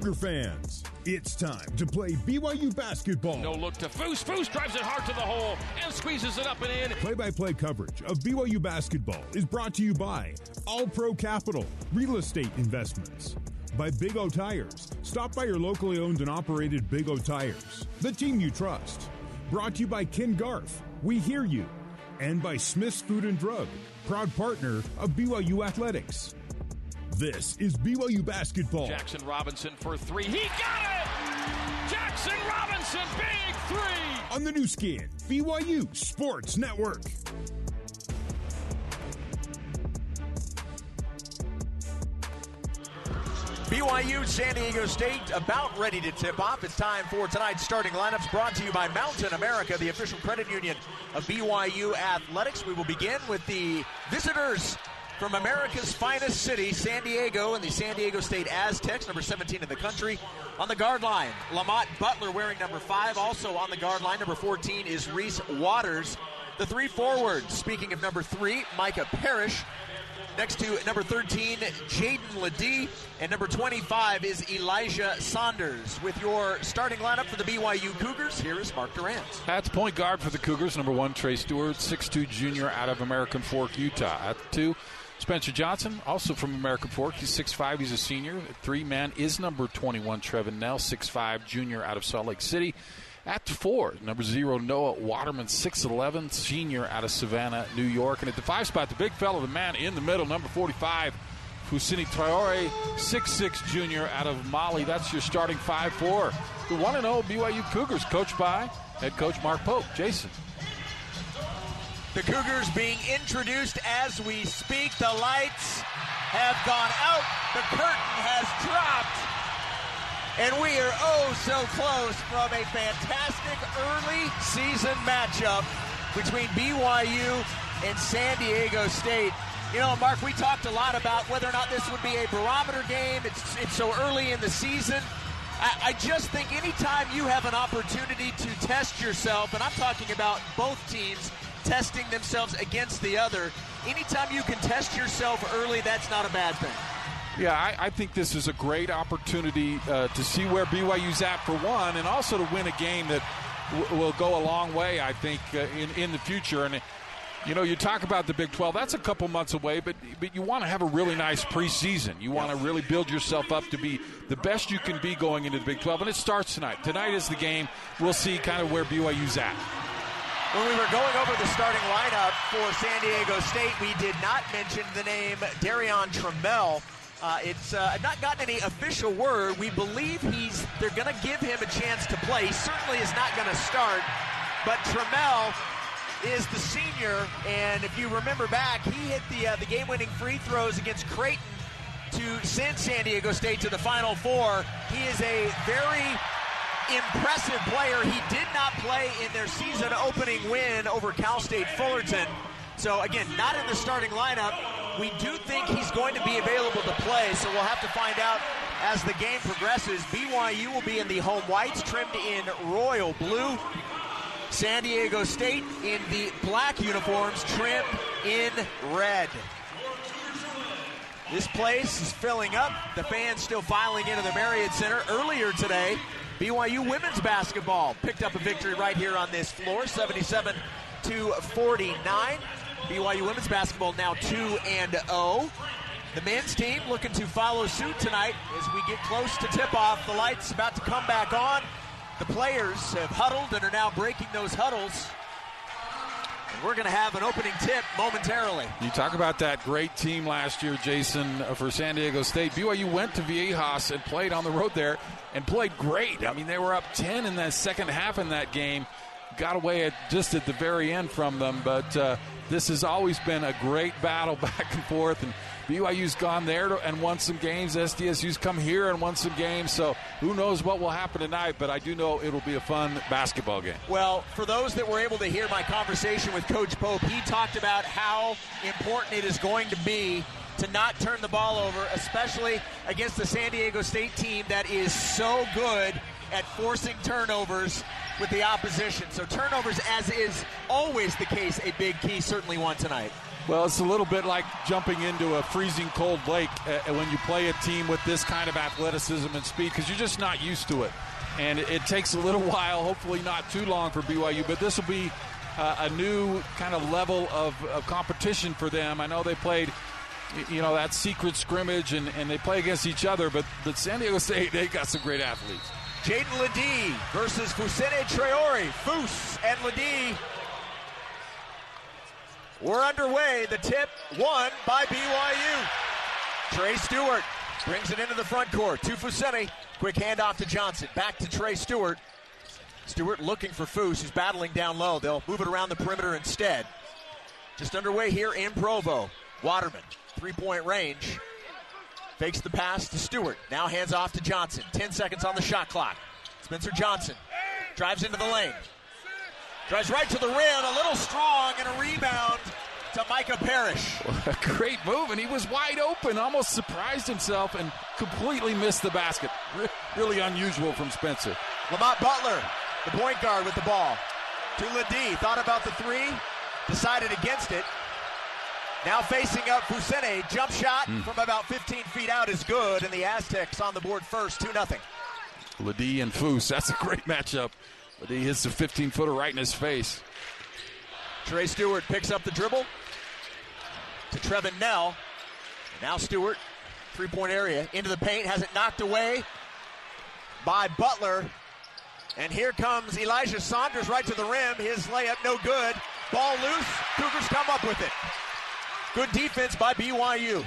Cougar fans, it's time to play BYU basketball. No look to Foose. Foose drives it hard to the hole and squeezes it up and in. Play by play coverage of BYU basketball is brought to you by All Pro Capital, Real Estate Investments. By Big O Tires. Stop by your locally owned and operated Big O Tires, the team you trust. Brought to you by Ken Garff. We hear you. And by Smith's Food and Drug, proud partner of BYU Athletics. This is BYU basketball. Jackson Robinson for three. He got it! Jackson Robinson, big three! On the Nu Skin, BYU Sports Network. BYU San Diego State about ready to tip off. It's time for tonight's starting lineups brought to you by Mountain America, the official credit union of BYU Athletics. We will begin with the visitors from America's finest city, San Diego, and the San Diego State Aztecs, number 17 in the country. On the guard line, Lamont Butler wearing number 5. Also on the guard line, number 14 is Reese Waters. The three forwards, speaking of number 3, Micah Parrish. Next to number 13, Jaedon LeDee. And number 25 is Elijah Saunders. With your starting lineup for the BYU Cougars, here is Mark Durrant. At the point guard for the Cougars, number one, Trey Stewart, 6'2 junior out of American Fork, Utah. At two, Spencer Johnson, also from American Fork. He's 6'5, he's a senior. Three man is number 21, Trevin Knell, 6'5 junior out of Salt Lake City. At the four, number zero, Noah Waterman, 6'11, senior out of Savannah, New York. And at the five spot, the big fellow, the man in the middle, number 45, Fousseyni Traore, 6'6 junior out of Mali. That's your starting 5 4. The 1 0 BYU Cougars, coached by head coach Mark Pope. Jason. The Cougars being introduced as we speak. The lights have gone out, the curtain has dropped. And we are oh so close from a fantastic early season matchup between BYU and San Diego State. You know, Mark, we talked a lot about whether or not this would be a barometer game. It's, it's so early in the season. I, I just think anytime you have an opportunity to test yourself, and I'm talking about both teams testing themselves against the other, anytime you can test yourself early, that's not a bad thing. Yeah, I, I, think this is a great opportunity uh, to see where BYU's at for one, and also to win a game that w- will go a long way, I think, uh, in in the future. And you know, you talk about the Big 12. That's a couple months away, but but you want to have a really nice preseason. You want to really build yourself up to be the best you can be going into the Big 12, and it starts tonight. Tonight is the game. We'll see kind of where BYU's at. When we were going over the starting lineup for San Diego State, we did not mention the name Darrion Trammell. Uh, it's uh, not gotten any official word. We believe he's. They're going to give him a chance to play. He certainly is not going to start, but Trammell is the senior, and if you remember back, he hit the uh, the game-winning free throws against Creighton to send San Diego State to the Final Four. He is a very impressive player. He did not play in their season-opening win over Cal State Fullerton. So again, not in the starting lineup. We do think he's going to be available to play, so we'll have to find out as the game progresses. BYU will be in the home whites, trimmed in royal blue. San Diego State in the black uniforms, trimmed in red. This place is filling up. The fans still filing into the Marriott Center. Earlier today, BYU women's basketball picked up a victory right here on this floor, 77 to 49. BYU women's basketball now 2 and 0. The men's team looking to follow suit tonight as we get close to tip off. The lights about to come back on. The players have huddled and are now breaking those huddles. And we're going to have an opening tip momentarily. You talk about that great team last year, Jason, uh, for San Diego State. BYU went to Viejas and played on the road there and played great. I mean, they were up 10 in the second half in that game. Got away at just at the very end from them, but uh, this has always been a great battle back and forth. And BYU's gone there and won some games. SDSU's come here and won some games. So who knows what will happen tonight, but I do know it'll be a fun basketball game. Well, for those that were able to hear my conversation with Coach Pope, he talked about how important it is going to be to not turn the ball over, especially against the San Diego State team that is so good at forcing turnovers with the opposition. So turnovers, as is always the case, a big key, certainly one tonight. Well, it's a little bit like jumping into a freezing cold lake uh, when you play a team with this kind of athleticism and speed because you're just not used to it. And it, it, takes a little while, hopefully not too long for BYU, but this will be uh, a new kind of level of, of competition for them. I know they played you know that secret scrimmage and, and they play against each other but but san diego state they got some great athletes jaden ledee versus fousseyni traore foose and ledee we're underway. The tip won by BYU. Trey Stewart brings it into the front court to Fousseyni. Quick handoff to Johnson. Back to Trey Stewart. Stewart looking for Foose, who's battling down low. They'll move it around the perimeter instead. Just underway here in Provo. Waterman, three point range. Fakes the pass to Stewart. Now hands off to Johnson. 10 seconds on the shot clock. Spencer Johnson drives into the lane. Drives right to the rim, a little strong, and a rebound to Micah Parrish. A great move, and he was wide open, almost surprised himself, and completely missed the basket. really unusual from Spencer. Lamont Butler, the point guard with the ball. To Ledee, thought about the three, decided against it. Now facing up Fousseyni, jump shot mm. from about 15 feet out is good, and the Aztecs on the board first, 2 0. Ledee and Foose, that's a great matchup. But he hits a 15 footer right in his face. Trey Stewart picks up the dribble to Trevin Knell. Now Stewart, three point area, into the paint, has it knocked away by Butler. And here comes Elijah Saunders right to the rim. His layup no good. Ball loose. Cougars come up with it. Good defense by BYU.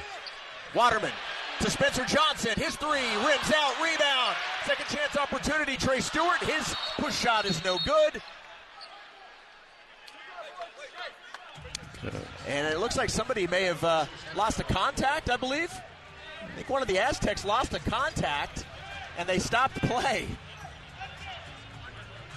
Waterman to Spencer Johnson. His three rims out, rebound. Second chance opportunity. Trey Stewart. His push shot is no good. And it looks like somebody may have uh, lost a contact, I believe. I think one of the Aztecs lost a contact, and they stopped play.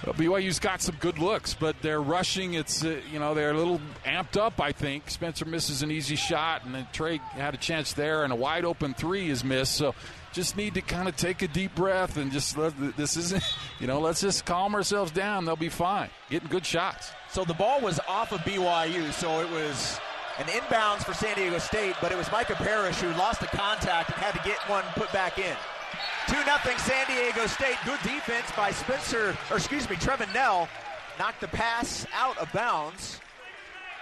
BYU's got some good looks, but they're rushing. It's uh, you know they're a little amped up. I think Spencer misses an easy shot, and then Trey had a chance there, and a wide open three is missed. So just need to kind of take a deep breath and just let this isn't you know let's just calm ourselves down. They'll be fine. Getting good shots. So the ball was off of BYU, so it was an inbounds for San Diego State, but it was Micah Parrish who lost the contact and had to get one put back in. 2 0 San Diego State. Good defense by Spencer, or excuse me, Trevin Knell. Knocked the pass out of bounds.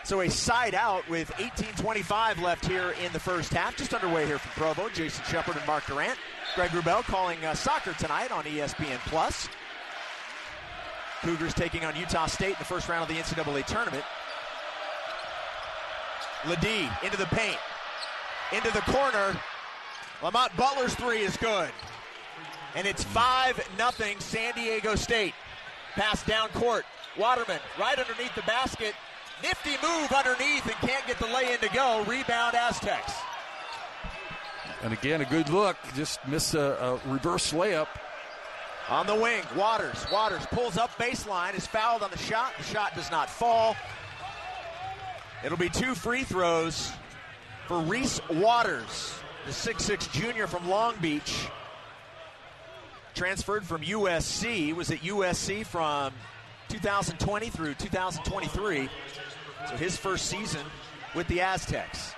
So a side out with 18.25 left here in the first half. Just underway here from Provo. Jason Shepard and Mark Durrant. Greg Wrubell calling uh, soccer tonight on ESPN Plus. Cougars taking on Utah State in the first round of the NCAA tournament. Ledee into the paint, into the corner. Lamont Butler's three is good and it's 5 nothing San Diego State. Pass down court. Waterman right underneath the basket. Nifty move underneath and can't get the lay in to go. Rebound Aztecs. And again, a good look. Just miss a, a reverse layup. On the wing, Waters. Waters pulls up baseline, is fouled on the shot. The shot does not fall. It'll be two free throws for Reese Waters, the 6'6 junior from Long Beach transferred from USC, was at USC from 2020 through 2023. So his first season with the Aztecs.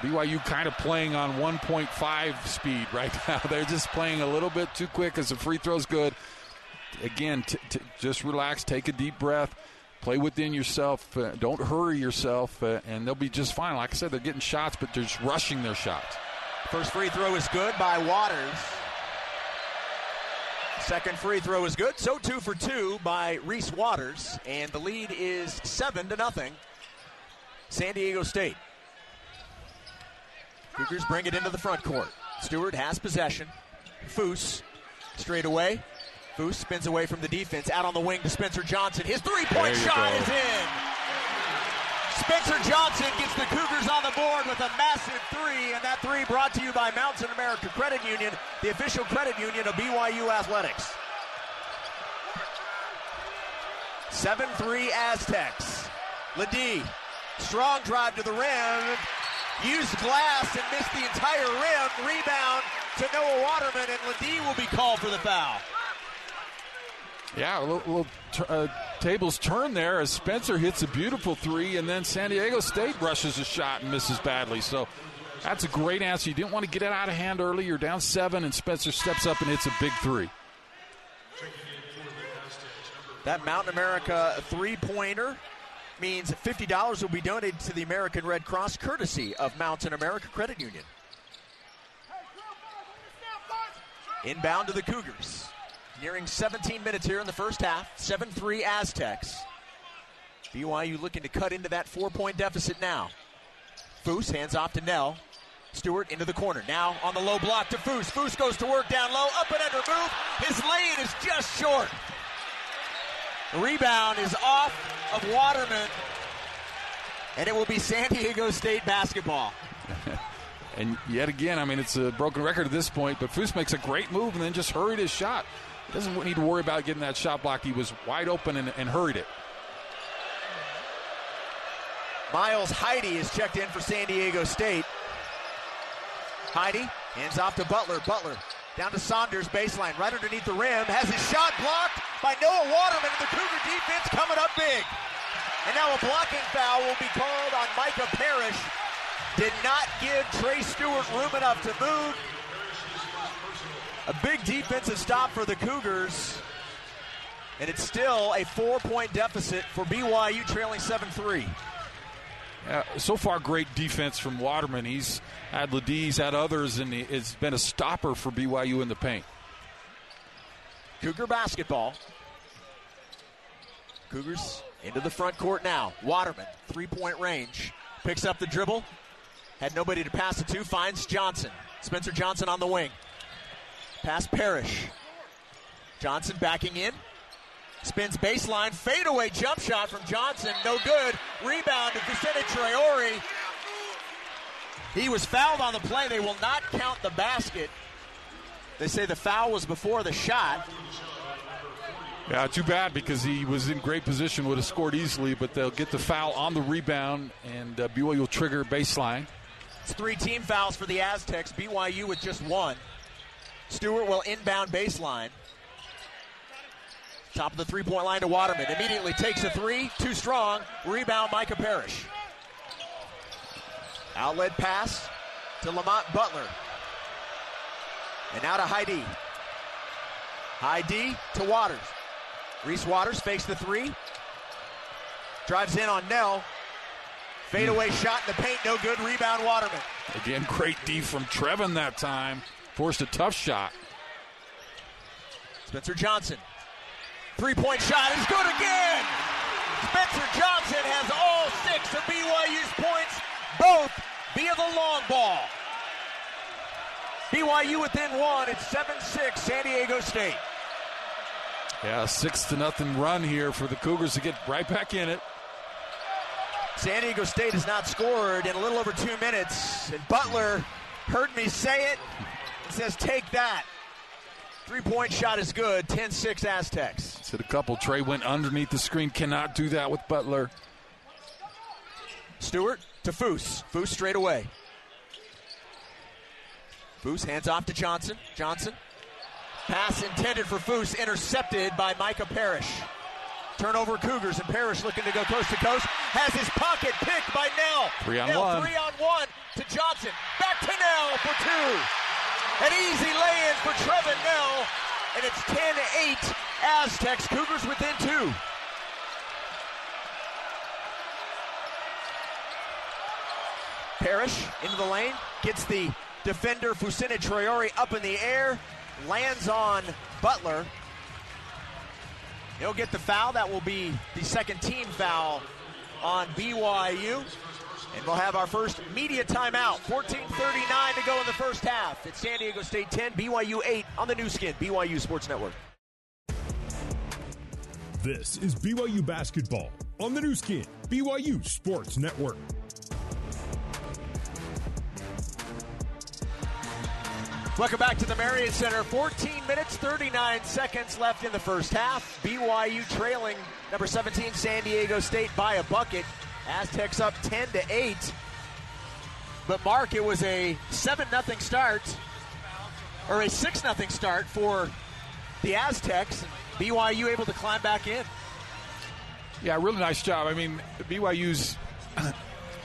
BYU kind of playing on 1.5 speed right now. They're just playing a little bit too quick as the free throw's good. Again, t- t- just relax, take a deep breath, play within yourself. Uh, don't hurry yourself, uh, and they'll be just fine. Like I said, they're getting shots, but they're just rushing their shots. First free throw is good by Waters. Second free throw is good. So two for two by Reese Waters, and the lead is seven to nothing. San Diego State. Cougars bring it into the front court. Stewart has possession. Foose straight away. Foose spins away from the defense. Out on the wing to Spencer Johnson. His three-point shot go. is in. Spencer Johnson gets the Cougars on the board with a massive three, and that three brought to you by Mountain America Credit Union, the official credit union of BYU Athletics. 7 3 Aztecs. Ledee, strong drive to the rim, used glass and missed the entire rim. Rebound to Noah Waterman, and Ledee will be called for the foul. Yeah, a little, little uh, tables turn there as Spencer hits a beautiful three, and then San Diego State rushes a shot and misses badly. So that's a great answer. You didn't want to get it out of hand early. You're down seven, and Spencer steps up and hits a big three. That Mountain America three pointer means $50 will be donated to the American Red Cross courtesy of Mountain America Credit Union. Inbound to the Cougars. Nearing 17 minutes here in the first half. 7 3 Aztecs. BYU looking to cut into that four point deficit now. Foose hands off to Knell. Stewart into the corner. Now on the low block to Foose. Foose goes to work down low. Up and under move. His lane is just short. The rebound is off of Waterman. And it will be San Diego State basketball. and yet again, I mean, it's a broken record at this point, but Foose makes a great move and then just hurried his shot. Doesn't need to worry about getting that shot blocked. He was wide open and, and hurried it. Miles Heide is checked in for San Diego State. Heide hands off to Butler. Butler down to Saunders, baseline, right underneath the rim. Has his shot blocked by Noah Waterman, and the Cougar defense coming up big. And now a blocking foul will be called on Micah Parrish. Did not give Trey Stewart room enough to move. A big defensive stop for the Cougars. And it's still a four point deficit for BYU, trailing 7 3. Uh, so far, great defense from Waterman. He's had Ladiz, had others, and it's been a stopper for BYU in the paint. Cougar basketball. Cougars into the front court now. Waterman, three point range. Picks up the dribble. Had nobody to pass it to. Finds Johnson. Spencer Johnson on the wing. Pass Parrish. Johnson backing in. Spins baseline. Fadeaway jump shot from Johnson. No good. Rebound to Fousseyni Traore. He was fouled on the play. They will not count the basket. They say the foul was before the shot. Yeah, too bad because he was in great position, would have scored easily, but they'll get the foul on the rebound, and uh, BYU will trigger baseline. It's three team fouls for the Aztecs. BYU with just one. Stewart will inbound baseline. Top of the three point line to Waterman. Immediately takes a three. Too strong. Rebound, Micah Parrish. Outlet pass to Lamont Butler. And now to Heide. Heide to Waters. Reese Waters fakes the three. Drives in on Knell. Fadeaway hmm. shot in the paint, no good. Rebound, Waterman. Again, great D from Trevin that time. Forced a tough shot. Spencer Johnson. Three point shot is good again. Spencer Johnson has all six of BYU's points, both via the long ball. BYU within one. It's 7 6 San Diego State. Yeah, six to nothing run here for the Cougars to get right back in it. San Diego State has not scored in a little over two minutes. And Butler heard me say it says, take that. Three point shot is good. 10 6 Aztecs. Said a couple. Trey went underneath the screen. Cannot do that with Butler. Stewart to Foose. Foose straight away. Foose hands off to Johnson. Johnson. Pass intended for Foose, intercepted by Micah Parrish. Turnover Cougars, and Parrish looking to go coast to coast. Has his pocket picked by Knell. Three on Knell, one. Three on one to Johnson. Back to Knell for two. An easy lay in for Trevin Knell, and it's 10 8 Aztecs. Cougars within two. Parrish into the lane, gets the defender Fousseyni Traore up in the air, lands on Butler. He'll get the foul. That will be the second team foul on BYU. And we'll have our first media timeout. 14.39 to go in the first half. It's San Diego State 10, BYU 8 on the Nu Skin, BYU Sports Network. This is BYU Basketball on the Nu Skin, BYU Sports Network. Welcome back to the Marriott Center. 14 minutes, 39 seconds left in the first half. BYU trailing number 17 San Diego State by a bucket. Aztecs up 10 to 8. But Mark, it was a 7 0 start, or a 6 0 start for the Aztecs. BYU able to climb back in. Yeah, really nice job. I mean, BYU's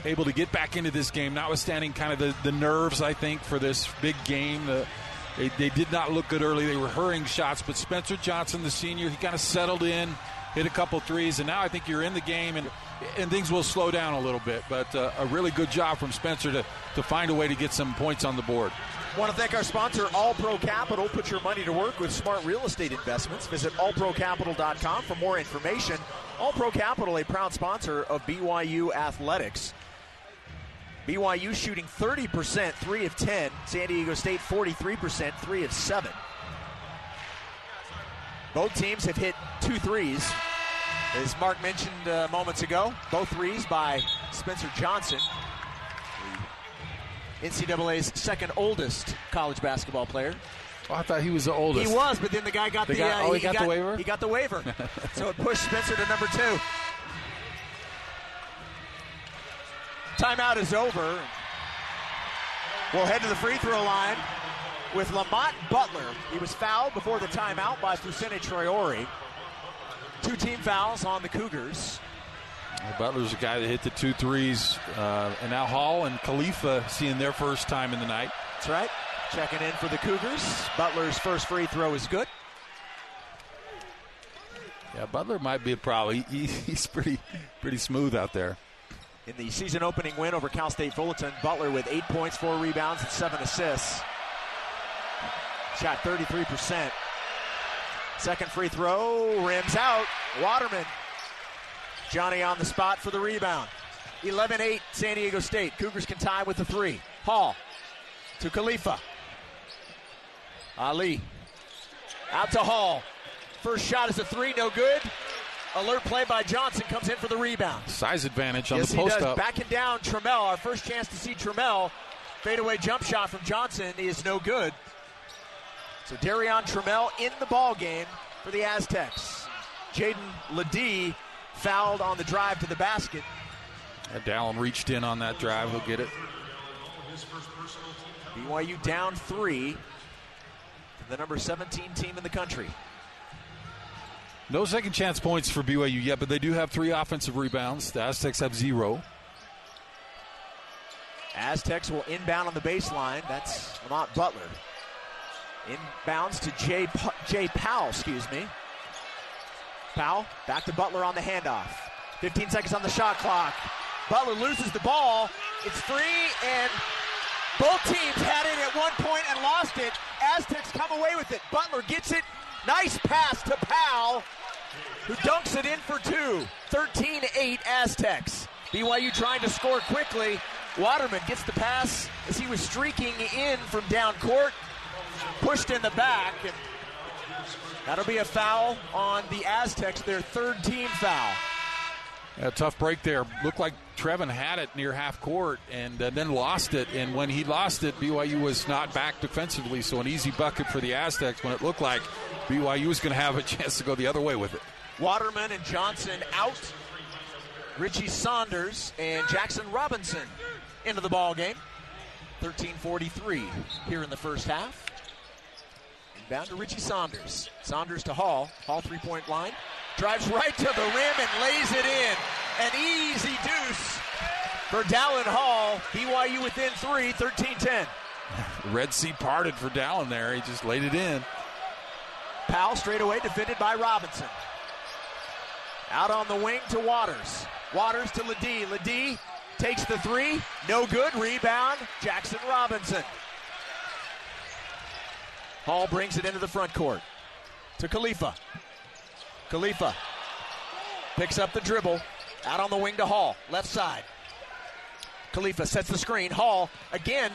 able to get back into this game, notwithstanding kind of the, the nerves, I think, for this big game. The, they, they did not look good early. They were hurrying shots, but Spencer Johnson, the senior, he kind of settled in, hit a couple threes, and now I think you're in the game and and things will slow down a little bit. But uh, a really good job from Spencer to, to find a way to get some points on the board. Want to thank our sponsor, All Pro Capital. Put your money to work with smart real estate investments. Visit allprocapital.com for more information. All Pro Capital, a proud sponsor of BYU Athletics. BYU shooting 30%, 3 of 10. San Diego State 43%, 3 of 7. Both teams have hit two threes. As Mark mentioned uh, moments ago, both threes by Spencer Johnson, NCAA's second oldest college basketball player. Oh, I thought he was the oldest. He was, but then the guy got the. the guy, uh, oh, he, he got, got, the waiver. He got the waiver, so it pushed Spencer to number two. Timeout is over. We'll head to the free throw line with Lamont Butler. He was fouled before the timeout by Fousseyni Traore. Two team fouls on the Cougars. Butler's the guy that hit the two threes, uh, and now Hall and Khalifa seeing their first time in the night. That's right. Checking in for the Cougars. Butler's first free throw is good. Yeah, Butler might be a problem. He, he's pretty pretty smooth out there. In the season opening win over Cal State Fullerton, Butler with eight points, four rebounds, and seven assists. Shot 33%. Second free throw, rims out. Waterman. Johnny on the spot for the rebound. 11 8, San Diego State. Cougars can tie with the three. Hall to Khalifa. Aly. Out to Hall. First shot is a three, no good. Alert play by Johnson comes in for the rebound. Size advantage on yes, the post he does. up. Backing down Trammell. Our first chance to see Trammell. Fadeaway jump shot from Johnson is no good. So Darrion Trammell in the ball game for the Aztecs. Jaden Ledee fouled on the drive to the basket. Yeah, Dallin reached in on that drive. He'll get it. BYU down three. The number 17 team in the country. No second chance points for BYU yet, but they do have three offensive rebounds. The Aztecs have zero. Aztecs will inbound on the baseline. That's Lamont Butler. Inbounds to Jay, Jay Powell, excuse me. Powell back to Butler on the handoff. 15 seconds on the shot clock. Butler loses the ball. It's free, and both teams had it at one point and lost it. Aztecs come away with it. Butler gets it. Nice pass to Powell, who dunks it in for two. 13 8 Aztecs. BYU trying to score quickly. Waterman gets the pass as he was streaking in from down court. Pushed in the back. And that'll be a foul on the Aztecs, their third team foul. A tough break there. Looked like Trevin had it near half court and uh, then lost it. And when he lost it, BYU was not back defensively. So an easy bucket for the Aztecs when it looked like BYU was going to have a chance to go the other way with it. Waterman and Johnson out. Richie Saunders and Jackson Robinson into the ball game. 13:43 here in the first half. Inbound to Richie Saunders. Saunders to Hall. Hall three-point line. Drives right to the rim and lays it in. An easy deuce for Dallin Hall. BYU within three, 13-10. Red Sea parted for Dallin there. He just laid it in. Powell straight away defended by Robinson. Out on the wing to Waters. Waters to Ledee. Ledee takes the three. No good. Rebound. Jackson Robinson. Hall brings it into the front court to Khalifa. Khalifa picks up the dribble. Out on the wing to Hall. Left side. Khalifa sets the screen. Hall again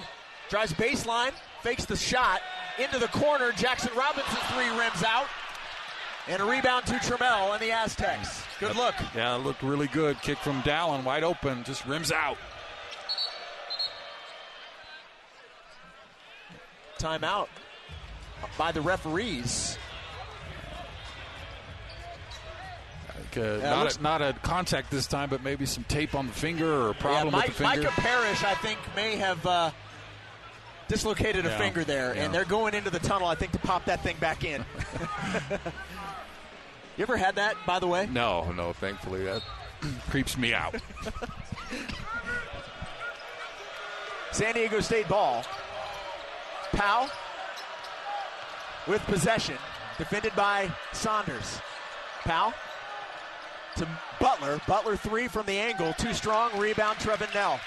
drives baseline. Fakes the shot. Into the corner. Jackson Robinson's three rims out. And a rebound to Trammell and the Aztecs. Good look. Yeah, it looked really good. Kick from Dallin, wide open, just rims out. Timeout by the referees. Like, uh, not, looks- a, not a contact this time, but maybe some tape on the finger or a problem yeah, Mike, with the finger. Micah Parrish, I think, may have uh, dislocated a finger there, yeah. and they're going into the tunnel, I think, to pop that thing back in. You ever had that, by the way? No, no, thankfully. That creeps me out. San Diego State ball. Powell with possession, defended by Saunders. Powell to Butler. Butler three from the angle, too strong. Rebound, Trevin Knell.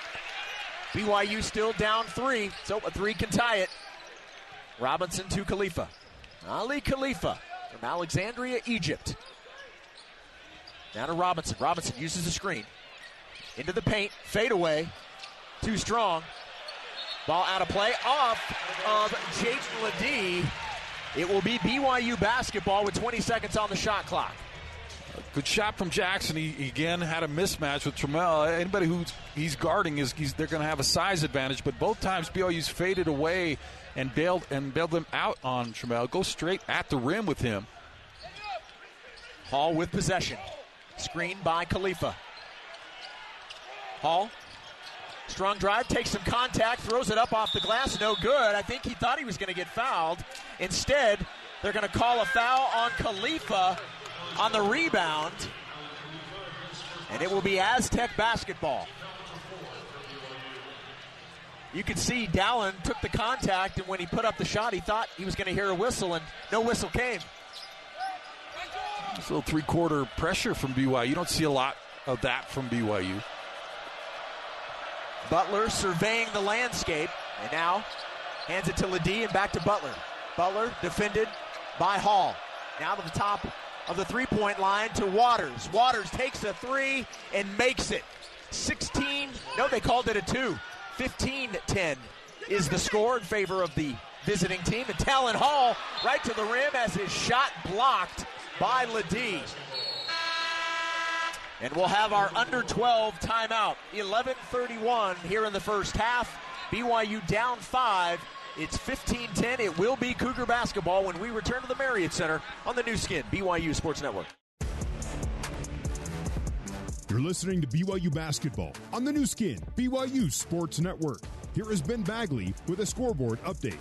BYU still down three, so a three can tie it. Robinson to Khalifa. Aly Khalifa from Alexandria, Egypt. Now to Robinson. Robinson uses the screen. Into the paint, fade away. Too strong. Ball out of play off of Jaedon LeDee. It will be BYU basketball with 20 seconds on the shot clock. Good shot from Jackson. He again had a mismatch with Trammell. Anybody who he's guarding is they're going to have a size advantage. But both times BYU's faded away and bailed and bailed them out on Trammell. Go straight at the rim with him. Hall with possession, screened by Khalifa. Hall, strong drive, takes some contact, throws it up off the glass, no good. I think he thought he was going to get fouled. Instead, they're going to call a foul on Khalifa on the rebound, and it will be Aztec basketball. You could see Dallin took the contact, and when he put up the shot, he thought he was going to hear a whistle, and no whistle came. It's a little three quarter pressure from BYU. You don't see a lot of that from BYU. Butler surveying the landscape, and now hands it to LeDee and back to Butler. Butler defended by Hall. Now to the top of the three point line to Waters. Waters takes a three and makes it. 16, no, they called it a two. 15 10 is the score in favor of the visiting team. And Dallin Hall right to the rim as his shot blocked by LeDee. And we'll have our under 12 timeout. 11:31 here in the first half. BYU down five. It's 15-10. It will be Cougar basketball when we return to the Marriott Center on the Nu Skin BYU Sports Network. You're listening to BYU basketball on the Nu Skin BYU Sports Network. Here is Ben Bagley with a scoreboard update.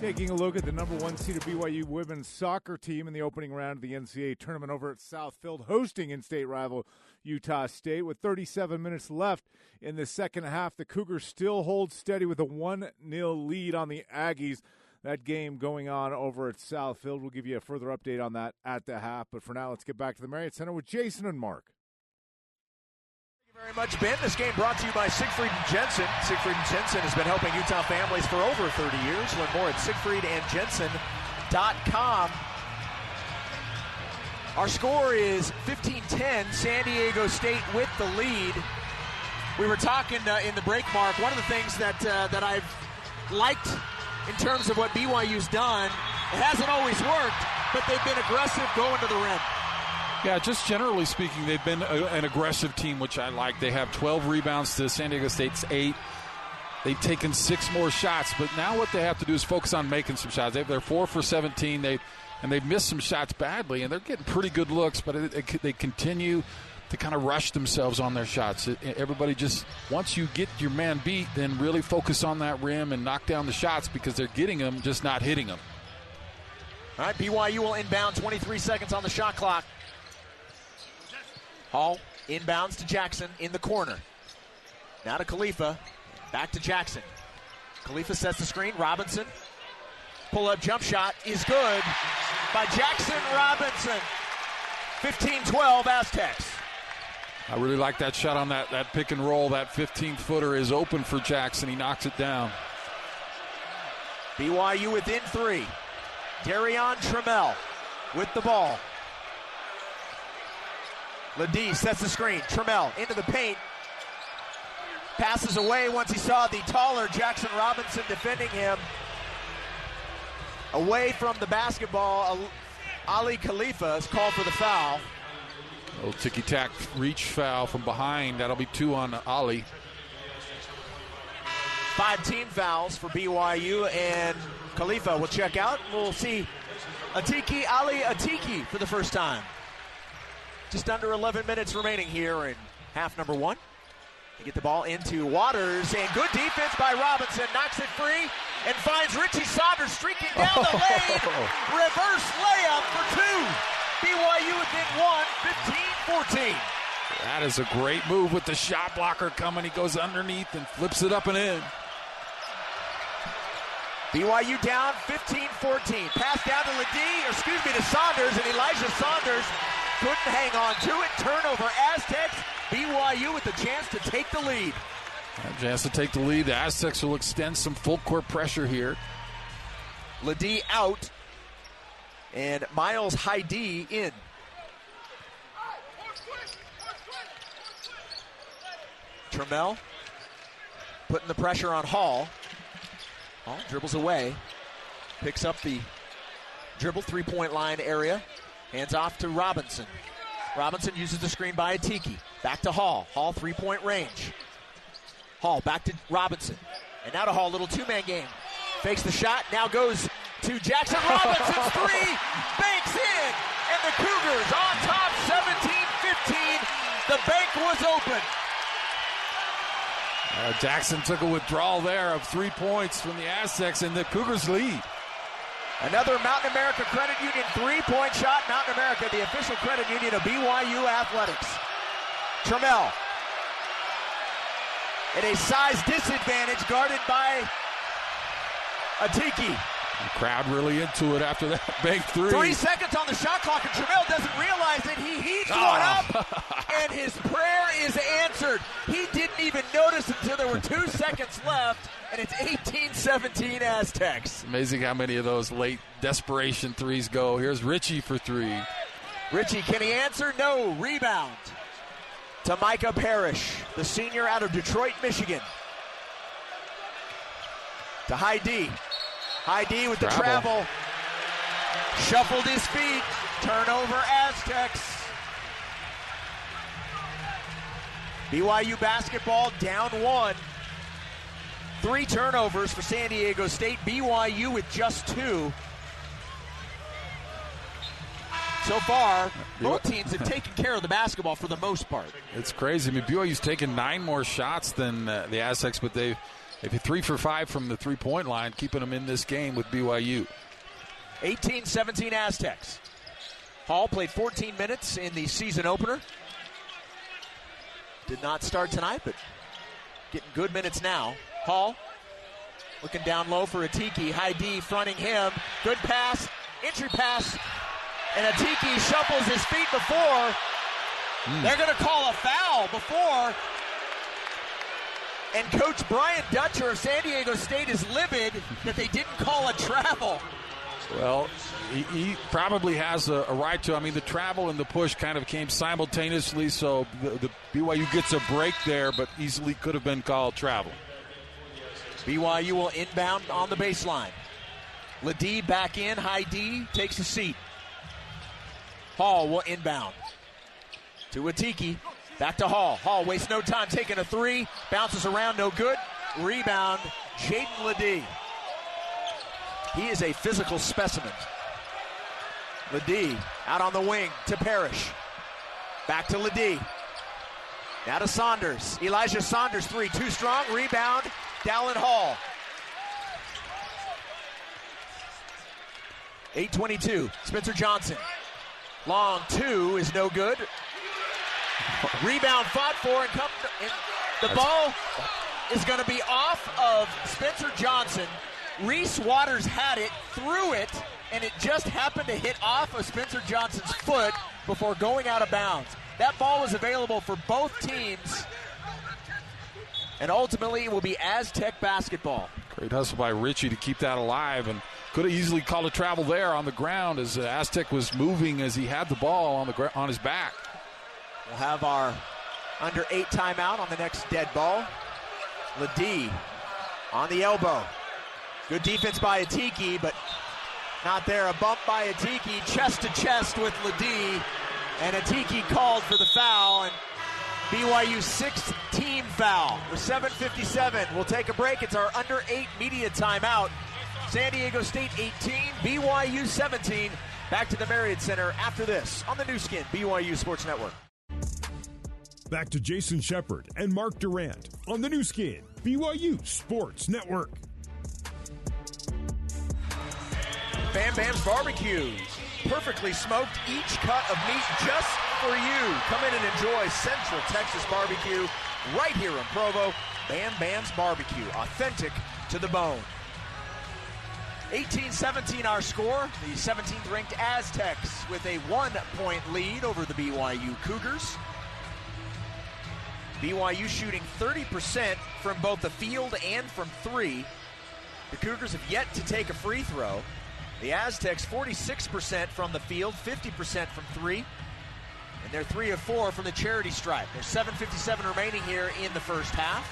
Taking a look at the number one seeded BYU women's soccer team in the opening round of the NCAA tournament over at South Field, hosting in-state rival Utah State. With 37 minutes left in the second half, the Cougars still hold steady with a 1 0 lead on the Aggies. That game going on over at South Field. We'll give you a further update on that at the half. But for now, let's get back to the Marriott Center with Jason and Mark very much, Ben. This game brought to you by Siegfried and Jensen. Siegfried and Jensen has been helping Utah families for over 30 years. Learn more at siegfriedandjensen.com. Our score is 15-10. San Diego State with the lead. We were talking uh, in the break, Mark. One of the things that uh, that I've liked in terms of what BYU's done, it hasn't always worked, but they've been aggressive going to the rim. Yeah, just generally speaking, they've been a, an aggressive team, which I like. They have 12 rebounds to San Diego State's eight. They've taken six more shots, but now what they have to do is focus on making some shots. They're four for 17. They and they've missed some shots badly, and they're getting pretty good looks, but it, it, they continue to kind of rush themselves on their shots. It, everybody just once you get your man beat, then really focus on that rim and knock down the shots because they're getting them, just not hitting them. All right, BYU will inbound 23 seconds on the shot clock. Hall inbounds to Jackson in the corner. Now to Khalifa. Back to Jackson. Khalifa sets the screen. Robinson. Pull up jump shot is good by Jackson Robinson. 15 12 Aztecs. I really like that shot on that, that pick and roll. That 15 footer is open for Jackson. He knocks it down. BYU within three. Darrion Trammell with the ball. LeDee sets the screen. Trammell into the paint. Passes away once he saw the taller Jackson Robinson defending him. Away from the basketball, Aly Khalifa is called for the foul. Little ticky tack reach foul from behind. That'll be two on Aly. Five team fouls for BYU, and Khalifa will check out. We'll see Atiki Ally Atiki for the first time. Just under 11 minutes remaining here in half number one. They get the ball into Waters, and good defense by Robinson. Knocks it free. and finds Richie Saunders streaking down the oh. lane. Reverse layup for two. BYU within one, 15 14. That is a great move with the shot blocker coming. He goes underneath and flips it up and in. BYU down 15-14. Pass down to Ledee, or excuse me, to Saunders, and Elijah Saunders couldn't hang on to it. Turnover Aztecs. BYU with the chance to take the lead. A chance to take the lead. The Aztecs will extend some full court pressure here. Ledee out, and Miles Heide in. Trammell putting the pressure on Hall. Hall dribbles away, picks up the dribble three point line area, hands off to Robinson. Robinson uses the screen by Atiki. Back to Hall. Hall three point range. Hall back to Robinson. And now to Hall, little two man game. Fakes the shot, now goes to Jackson Robinson's three, banks in, and the Cougars on top 17 15. The bank was open. Uh, Jackson took a withdrawal there of three points from the Aztecs, and the Cougars lead. Another Mountain America Credit Union three point shot. Mountain America, the official credit union of BYU Athletics. Trammell. At a size disadvantage, guarded by Atiki. The crowd really into it after that bank three. Three seconds on the shot clock, and Trammell doesn't realize it. He heaves Oh. Ah. one up, and his prayer is answered. He didn't even notice until there were two seconds left, and it's 18-17 Aztecs. Amazing how many of those late desperation threes go. Here's Richie for three. Richie, can he answer? No. Rebound to Micah Parrish, the senior out of Detroit, Michigan. To Heide. Heide with the Travel. travel. Shuffled his feet. Turnover Aztecs. BYU basketball down one. Three turnovers for San Diego State. BYU with just two. So far, both teams have taken care of the basketball for the most part. It's crazy. I mean, BYU's taken nine more shots than uh, the Aztecs, but they've they've been three for five from the three point line, keeping them in this game with BYU. 18 17 Aztecs. Hall played 14 minutes in the season opener. Did not start tonight, but getting good minutes now. Hall looking down low for Atiki. Heide fronting him. Good pass, entry pass, and Atiki shuffles his feet before. Hmm. They're going to call a foul before. And Coach Brian Dutcher of San Diego State is livid that they didn't call a travel. Well, he, he probably has a, a right to. I mean, the travel and the push kind of came simultaneously, so the, the BYU gets a break there, but easily could have been called travel. BYU will inbound on the baseline. Ledee back in. Heide takes a seat. Hall will inbound. To Atiki. Back to Hall. Hall wastes no time taking a three. Bounces around, no good. Rebound, Jaden Ledee. He is a physical specimen. Ledee out on the wing to Parrish. Back to Ledee. Now to Saunders. Elijah Saunders, three. Too strong. Rebound. Dallin Hall. 822. Spencer Johnson. Long two is no good. Rebound fought for and come. And the ball is going to be off of Spencer Johnson. Reese Waters had it, threw it, and it just happened to hit off of Spencer Johnson's foot before going out of bounds. That ball was available for both teams, and ultimately it will be Aztec basketball. Great hustle by Richie to keep that alive, and could have easily called a travel there on the ground as uh, Aztec was moving as he had the ball on the gra- on his back. We'll have our under eight timeout on the next dead ball. Ledee on the elbow. Good defense by Atiki, but not there. A bump by Atiki, chest to chest with Ledee. And Atiki called for the foul. And BYU sixth team foul with 7.57. We'll take a break. It's our under eight media timeout. San Diego State 18, BYU 17. Back to the Marriott Center after this on the Nu Skin, BYU Sports Network. Back to Jason Shepard and Mark Durant on the Nu Skin, BYU Sports Network. Bam Bam's Barbecue. Perfectly smoked, each cut of meat just for you. Come in and enjoy Central Texas barbecue right here in Provo. Bam Bam's Barbecue, authentic to the bone. 18-17 our score. The 17th ranked Aztecs with a one-point lead over the BYU Cougars. BYU shooting 30% from both the field and from three. The Cougars have yet to take a free throw. The Aztecs 46% from the field, 50% from three. And they're three of four from the charity stripe. There's 7.57 remaining here in the first half.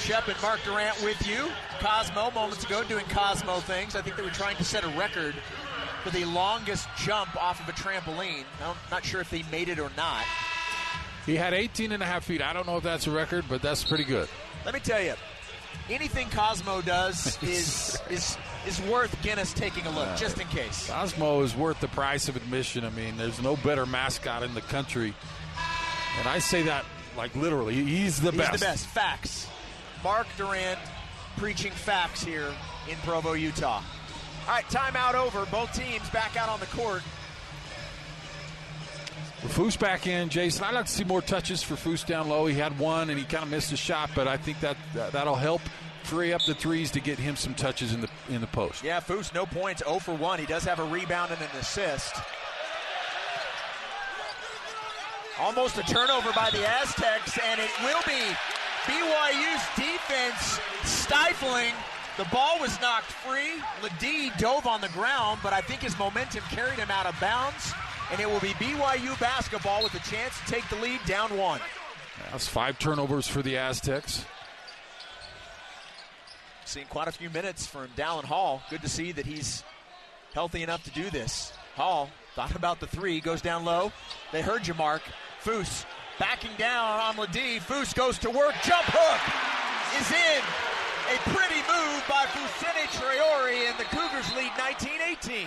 Shep and Mark Durrant with you. Cosmo moments ago doing Cosmo things. I think they were trying to set a record for the longest jump off of a trampoline. I'm not sure if they made it or not. He had 18 and a half feet. I don't know if that's a record, but that's pretty good. Let me tell you, anything Cosmo does is is is worth Guinness taking a look, just in case. Cosmo is worth the price of admission. I mean, there's no better mascot in the country, and I say that like literally. He's the He's best. the best. Facts. Mark Durrant preaching facts here in Provo, Utah. All right, timeout over. Both teams back out on the court. Foose back in, Jason. I'd like to see more touches for Foose down low. He had one and he kind of missed a shot, but I think that, that that'll help free up the threes to get him some touches in the in the post. Yeah, Foose, no points, 0 for 1. He does have a rebound and an assist. Almost a turnover by the Aztecs, and it will be BYU's defense stifling. The ball was knocked free. LeDee dove on the ground, but I think his momentum carried him out of bounds, and it will be BYU basketball with a chance to take the lead down one. That's five turnovers for the Aztecs. Seeing quite a few minutes from Dallin Hall. Good to see that he's healthy enough to do this. Hall thought about the three, goes down low. They heard you, Mark. Foose backing down on LeDee. Foose goes to work. Jump hook is in. A pretty move by Fousseyni Traore, and the Cougars lead 19-18.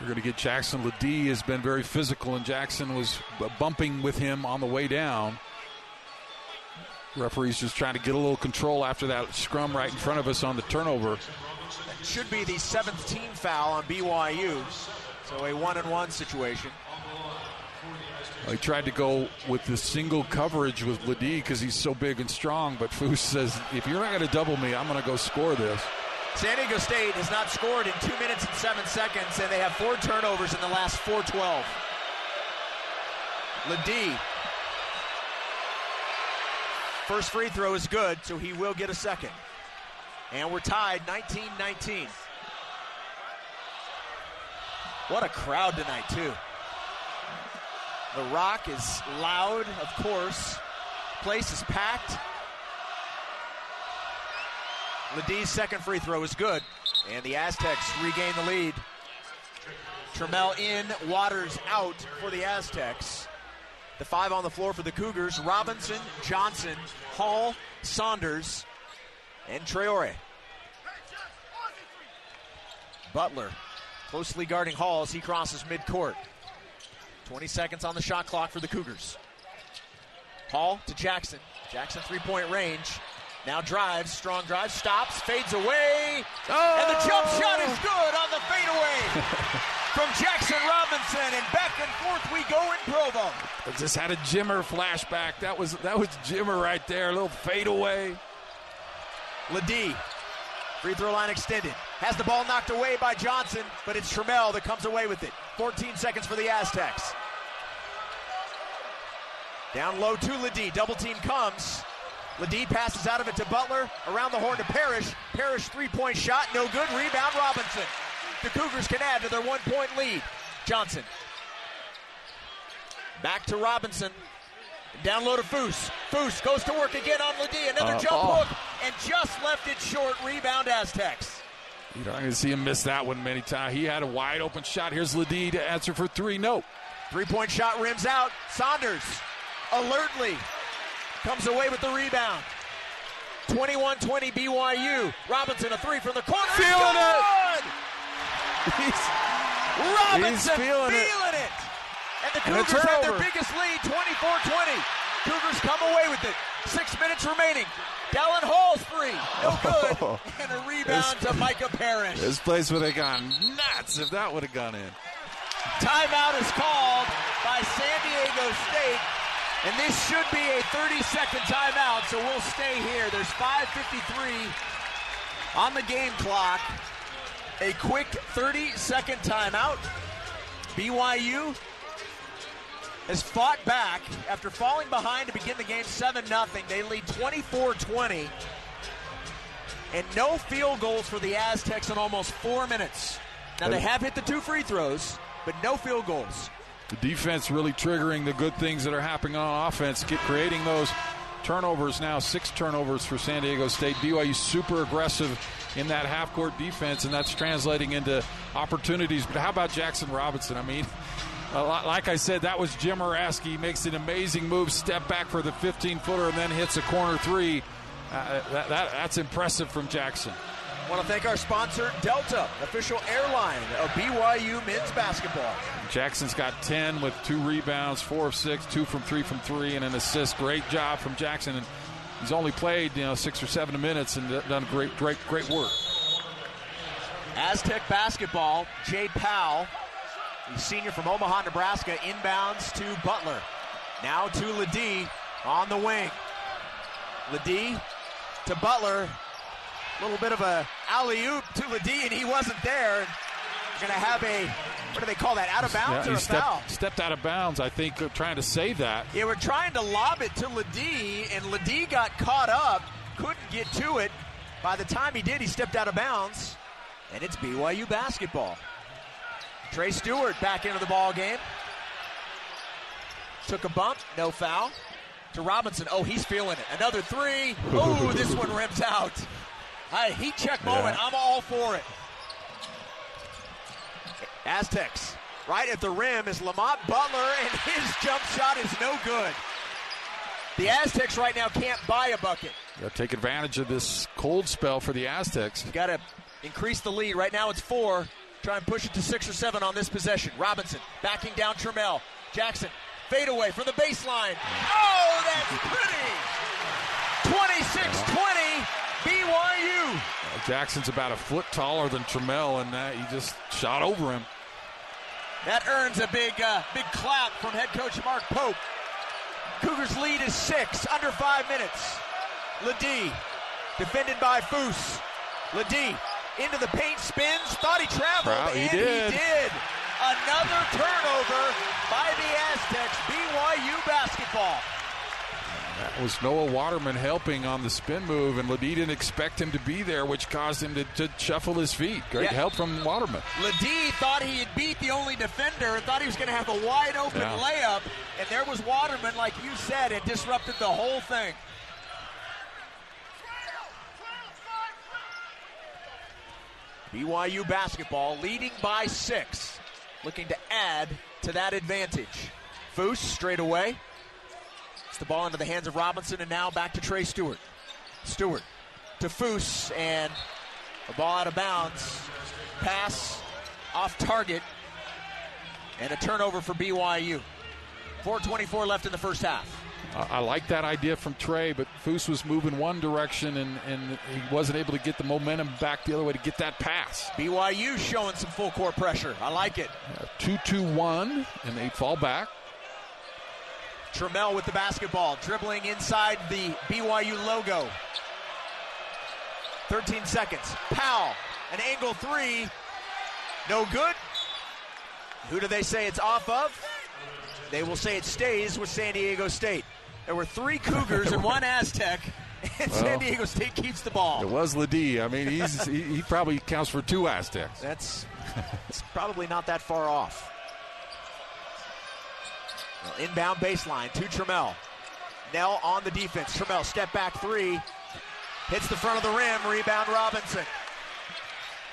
We're going to get Jackson LeDee has been very physical, and Jackson was bumping with him on the way down. Referee's just trying to get a little control after that scrum right in front of us on the turnover. Should be the seventh team foul on BYU. So a one and one situation. He tried to go with the single coverage with LeDee because he's so big and strong, but Foose says, if you're not going to double me, I'm going to go score this. San Diego State has not scored in two minutes and seven seconds, and they have four turnovers in the last 412. LeDee. First free throw is good, so he will get a second. And we're tied 19 19. What a crowd tonight, too. The Rock is loud, of course. Place is packed. LeDee's second free throw is good, and the Aztecs regain the lead. Trammell in, Waters out for the Aztecs. The five on the floor for the Cougars Robinson, Johnson, Hall, Saunders, and Traore. Butler closely guarding Hall as he crosses midcourt. 20 seconds on the shot clock for the Cougars. Hall to Jackson. Jackson three point range. Now drives, strong drive, stops, fades away, Oh! and the jump shot is oh. good on the fadeaway from Jackson Robinson. And back and forth we go in Provo. I just had a Jimmer flashback. That was that was Jimmer right there. A little fadeaway. LeDee, free throw line extended. Has the ball knocked away by Johnson, but it's Trammell that comes away with it. 14 seconds for the Aztecs. Down low to LeDee. Double team comes. LeDee passes out of it to Butler. Around the horn to Parrish. Parrish three point shot. No good. Rebound Robinson. The Cougars can add to their one point lead. Johnson. Back to Robinson. Down low to Foose. Foose goes to work again on LeDee. Another Uh, jump oh. hook and just left it short. Rebound Aztecs. You're not going to see him miss that one many times. He had a wide open shot. Here's LeDee to answer for three. No. Three point shot rims out. Saunders alertly comes away with the rebound. 21 20 BYU. Robinson a three from the corner. Feeling it. He's, Robinson He's feeling feeling, it. it. And the And Cougars have their biggest lead 24 20. Cougars come away with it. Six minutes remaining. Dallin Hall's free. No good. Oh. and a rebound to Micah Parrish. This place would have gone nuts if that would have gone in. Timeout is called by San Diego State. And this should be a 30 second timeout, so we'll stay here. There's 5.53 on the game clock. A quick 30 second timeout. BYU has fought back after falling behind to begin the game 7 0. They lead 24 20. And no field goals for the Aztecs in almost four minutes. Now, they have hit the two free throws, but no field goals. The defense really triggering the good things that are happening on offense, get creating those turnovers now. Six turnovers for San Diego State. BYU super aggressive in that half court defense, and that's translating into opportunities. But how about Jackson Robinson? I mean, like I said, that was Jim Araski. He makes an amazing move, step back for the 15 footer, and then hits a corner three. Uh, that, that, that's impressive from Jackson. I want to thank our sponsor, Delta, official airline of BYU men's basketball. Jackson's got 10 with two rebounds, four of six, two from three from three, and an assist. Great job from Jackson. And he's only played, you know, six or seven minutes and done great, great, great work. Aztec basketball, Jay Powell, the senior from Omaha, Nebraska, inbounds to Butler. Now to LeDee on the wing. LeDee to Butler. A little bit of a alley oop to LeDee, and he wasn't there. Going to have a what do they call that? Out of bounds yeah, or a stepped, foul? Stepped out of bounds, I think, uh, trying to save that. Yeah, we're trying to lob it to LeDee, and LeDee got caught up, couldn't get to it. By the time he did, he stepped out of bounds, and it's BYU basketball. Trey Stewart back into the ball game. Took a bump, no foul. To Robinson. Oh, he's feeling it. Another three. Oh, this one rims out. A heat check moment. Yeah. I'm all for it. Aztecs right at the rim is Lamont Butler, and his jump shot is no good. The Aztecs right now can't buy a bucket. Got to take advantage of this cold spell for the Aztecs. Got to increase the lead. Right now it's four. Try and push it to six or seven on this possession. Robinson backing down Trammell. Jackson fade away from the baseline. Oh, that's pretty. 26-20, BYU. Jackson's about a foot taller than Trammell, and uh, he just shot over him. That earns a big, uh, big clap from head coach Mark Pope. Cougars lead is six, under five minutes. LeDee, defended by Foose. LeDee into the paint, spins, thought he traveled, he and did. he did. Another turnover by the Aztecs. BYU basketball. That was Noah Waterman helping on the spin move, and LeDee didn't expect him to be there, which caused him to, to shuffle his feet. Great yeah. help from Waterman. LeDee thought he had beat the only defender and thought he was going to have a wide open yeah. layup, and there was Waterman, like you said, and disrupted the whole thing. BYU basketball leading by six, looking to add to that advantage. Foose straight away. It's the ball into the hands of Robinson, and now back to Trey Stewart. Stewart to Foose, and a ball out of bounds. Pass off target, and a turnover for BYU. 4.24 left in the first half. I like that idea from Trey, but Foose was moving one direction and, and he wasn't able to get the momentum back the other way to get that pass. BYU showing some full court pressure. I like it. 2 2 1, and they fall back. Trammell with the basketball, dribbling inside the BYU logo. 13 seconds. Powell, an angle three. No good. Who do they say it's off of? They will say it stays with San Diego State. There were three Cougars and one Aztec, and well, San Diego State keeps the ball. It was LeDee. I mean, he's, he, he probably counts for two Aztecs. That's it's probably not that far off. Well, inbound baseline to Trammell. Knell on the defense. Trammell step back three. Hits the front of the rim. Rebound Robinson.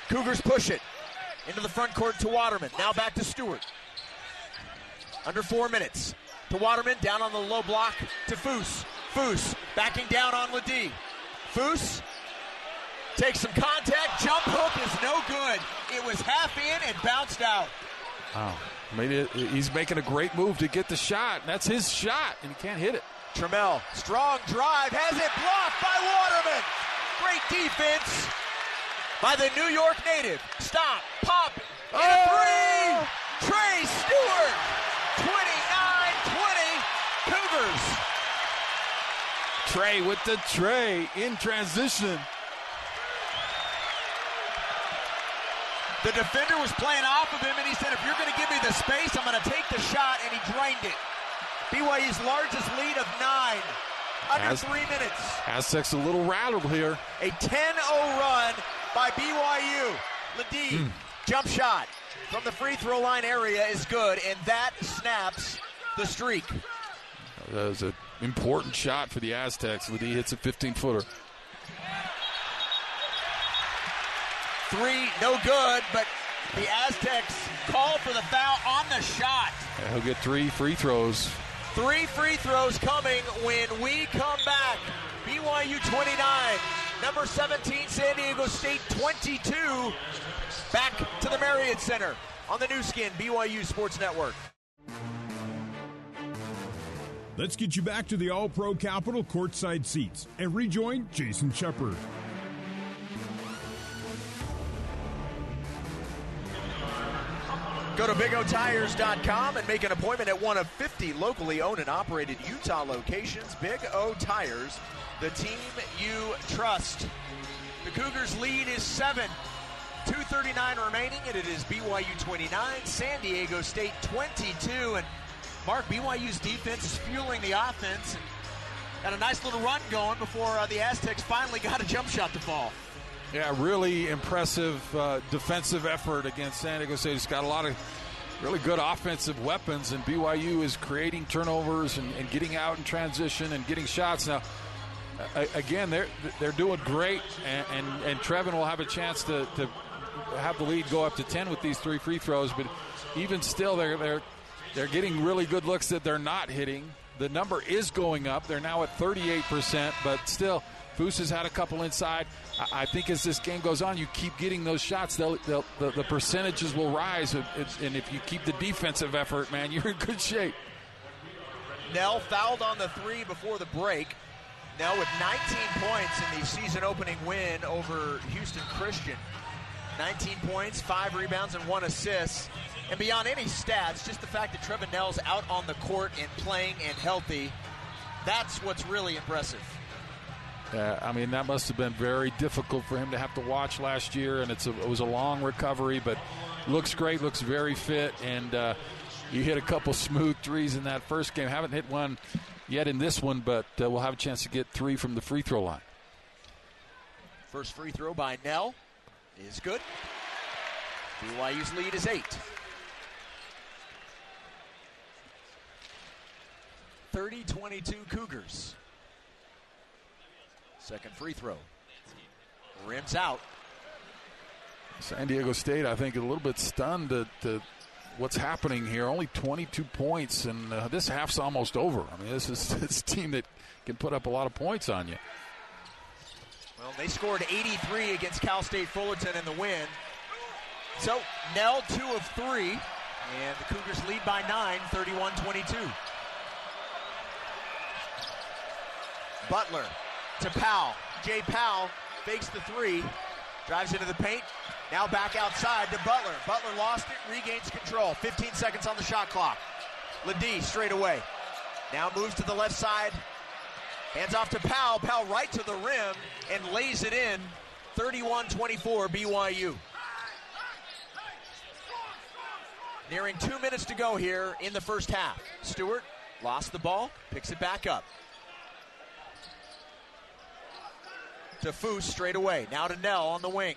Cougars push it into the front court to Waterman. Now back to Stewart. Under four minutes to Waterman, down on the low block to Foose. Foose backing down on LeDee. Foose takes some contact. Jump hook is no good. It was half in and bounced out. Wow. Made it, he's making a great move to get the shot. That's his shot, and he can't hit it. Trammell, strong drive, has it blocked by Waterman. Great defense by the New York native. Stop, pop, and a three. Oh! Trey Stewart, 29-20, Cougars. Trey with the tray in transition. The defender was playing off of him, and he said, if you're going to give me the space, I'm going to take the shot, and he drained it. BYU's largest lead of nine, under Az- three minutes. Aztecs a little rattled here. A 10-0 run by BYU. LeDee, hmm. jump shot from the free throw line area is good, and that snaps the streak. That was an important shot for the Aztecs. LeDee hits a 15 footer. Three, no good, but the Aztecs call for the foul on the shot. He'll get three free throws. Three free throws coming when we come back. BYU 29, number 17 San Diego State 22. Back to the Marriott Center on the Nu Skin BYU Sports Network. Let's get you back to the All Pro Capital courtside seats and rejoin Jason Shepard. Go to BigOTires.com and make an appointment at one of 50 locally owned and operated Utah locations. Big O Tires, the team you trust. The Cougars' lead is seven. 239 remaining, and it is BYU 29, San Diego State 22. And Mark, BYU's defense is fueling the offense and got a nice little run going before uh, the Aztecs finally got a jump shot to fall. Yeah, really impressive uh, defensive effort against San Diego State. It's got a lot of really good offensive weapons, and BYU is creating turnovers and, and getting out in transition and getting shots. Now, again, they're they're doing great, and, and, and Trevin will have a chance to, to have the lead go up to ten with these three free throws. But even still, they're they're they're getting really good looks that they're not hitting. The number is going up. They're now at 38 percent, but still, Foose has had a couple inside. I, I think as this game goes on, you keep getting those shots, they'll, they'll, the, the percentages will rise. And if you keep the defensive effort, man, you're in good shape. Knell fouled on the three before the break. Knell with 19 points in the season opening win over Houston Christian. 19 points, five rebounds, and one assist. And beyond any stats, just the fact that Trevin Knell's out on the court and playing and healthy, that's what's really impressive. Uh, I mean, that must have been very difficult for him to have to watch last year, and it's a, it was a long recovery, but looks great, looks very fit, and uh, you hit a couple smooth threes in that first game. Haven't hit one yet in this one, but uh, we'll have a chance to get three from the free throw line. First free throw by Knell is good. BYU's lead is eight. 30 22 Cougars. Second free throw. Rims out. San Diego State, I think, a little bit stunned at uh, what's happening here. Only 22 points, and uh, this half's almost over. I mean, this is this a team that can put up a lot of points on you. Well, they scored 83 against Cal State Fullerton in the win. So, Knell, two of three, and the Cougars lead by nine, 31 22. Butler to Powell. Jay Powell fakes the three, drives into the paint. Now back outside to Butler. Butler lost it, regains control. 15 seconds on the shot clock. LeDee straight away. Now moves to the left side. Hands off to Powell. Powell right to the rim and lays it in. 31 24 BYU. Nearing two minutes to go here in the first half. Stewart lost the ball, picks it back up. To Foose straight away. Now to Knell on the wing.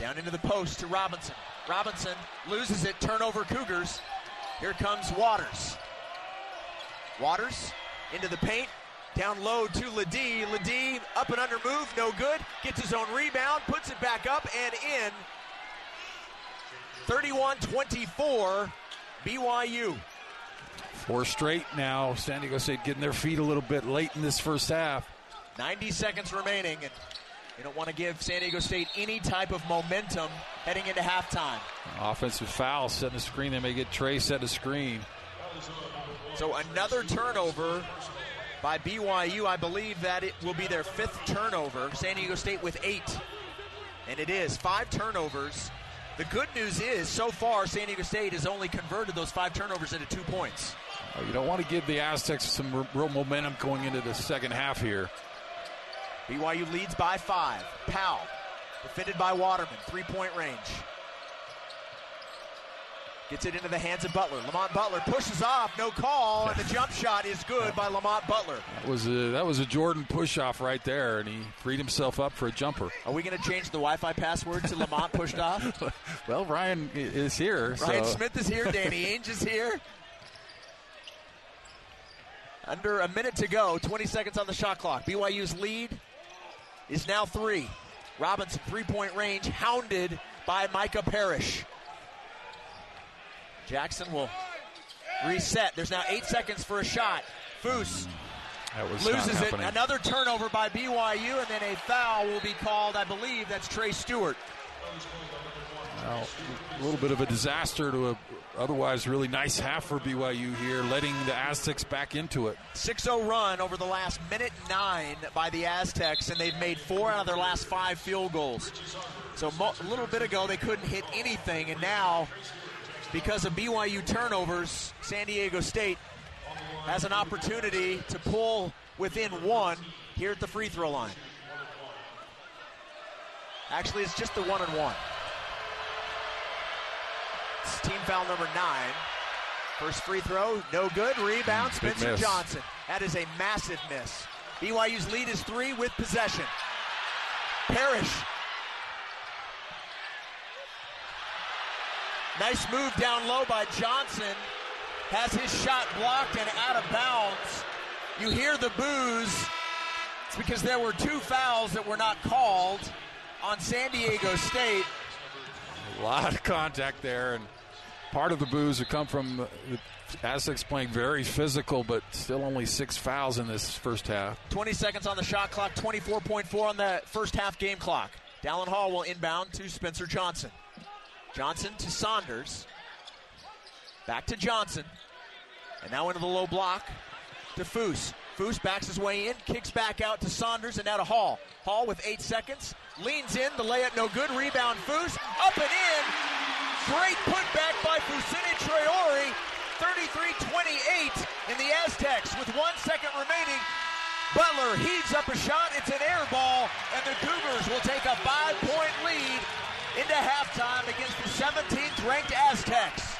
Down into the post to Robinson. Robinson loses it. Turnover Cougars. Here comes Waters. Waters into the paint. Down low to LeDee. LeDee up and under move. No good. Gets his own rebound. Puts it back up and in. 31 24 BYU. Four straight now. San Diego State getting their feet a little bit late in this first half. 90 seconds remaining. And You don't want to give San Diego State any type of momentum heading into halftime. Offensive foul, setting a screen. They may get Trey set a screen. So another turnover by BYU. I believe that it will be their fifth turnover. San Diego State with eight. And it is five turnovers. The good news is, so far, San Diego State has only converted those five turnovers into two points. You don't want to give the Aztecs some real momentum going into the second half here. BYU leads by five. Powell, defended by Waterman, three point range. Gets it into the hands of Butler. Lamont Butler pushes off, no call, and the jump shot is good by Lamont Butler. That was a, that was a Jordan push off right there, and he freed himself up for a jumper. Are we going to change the Wi-Fi password to Lamont pushed off? well, Ryan is here. Ryan so. Smith is here. Danny Ainge is here. Under a minute to go, 20 seconds on the shot clock. BYU's lead is now three. Robinson, three point range, hounded by Micah Parrish. Jackson will reset. There's now eight seconds for a shot. Foose loses it. Another turnover by BYU, and then a foul will be called. I believe that's Trey Stewart. Well, a little bit of a disaster to a otherwise really nice half for BYU here, letting the Aztecs back into it. 6 0 run over the last minute nine by the Aztecs, and they've made four out of their last five field goals. So a little bit ago, they couldn't hit anything, and now, because of BYU turnovers, San Diego State has an opportunity to pull within one here at the free throw line. Actually, it's just the one and one. Team foul number nine. First free throw, no good. Rebound, Spencer Johnson. That is a massive miss. BYU's lead is three with possession. Parrish. Nice move down low by Johnson. Has his shot blocked and out of bounds. You hear the boos. It's because there were two fouls that were not called on San Diego State. A lot of contact there, and part of the boos have come from the playing very physical, but still only six fouls in this first half. 20 seconds on the shot clock, 24.4 on the first half game clock. Dallin Hall will inbound to Spencer Johnson. Johnson to Saunders. Back to Johnson. And now into the low block to Foose. Foose backs his way in, kicks back out to Saunders, and now to Hall. Hall with eight seconds, leans in, the layup no good, rebound Foose, up and in, Great putback by Fousseyni Traore. 33-28 in the Aztecs with one second remaining. Butler heaves up a shot. It's an air ball, and the Cougars will take a five-point lead into halftime against the 17th ranked Aztecs.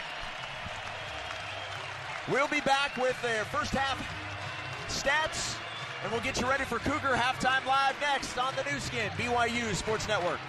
We'll be back with their first half stats, and we'll get you ready for Cougar halftime live next on the Nu Skin BYU Sports Network.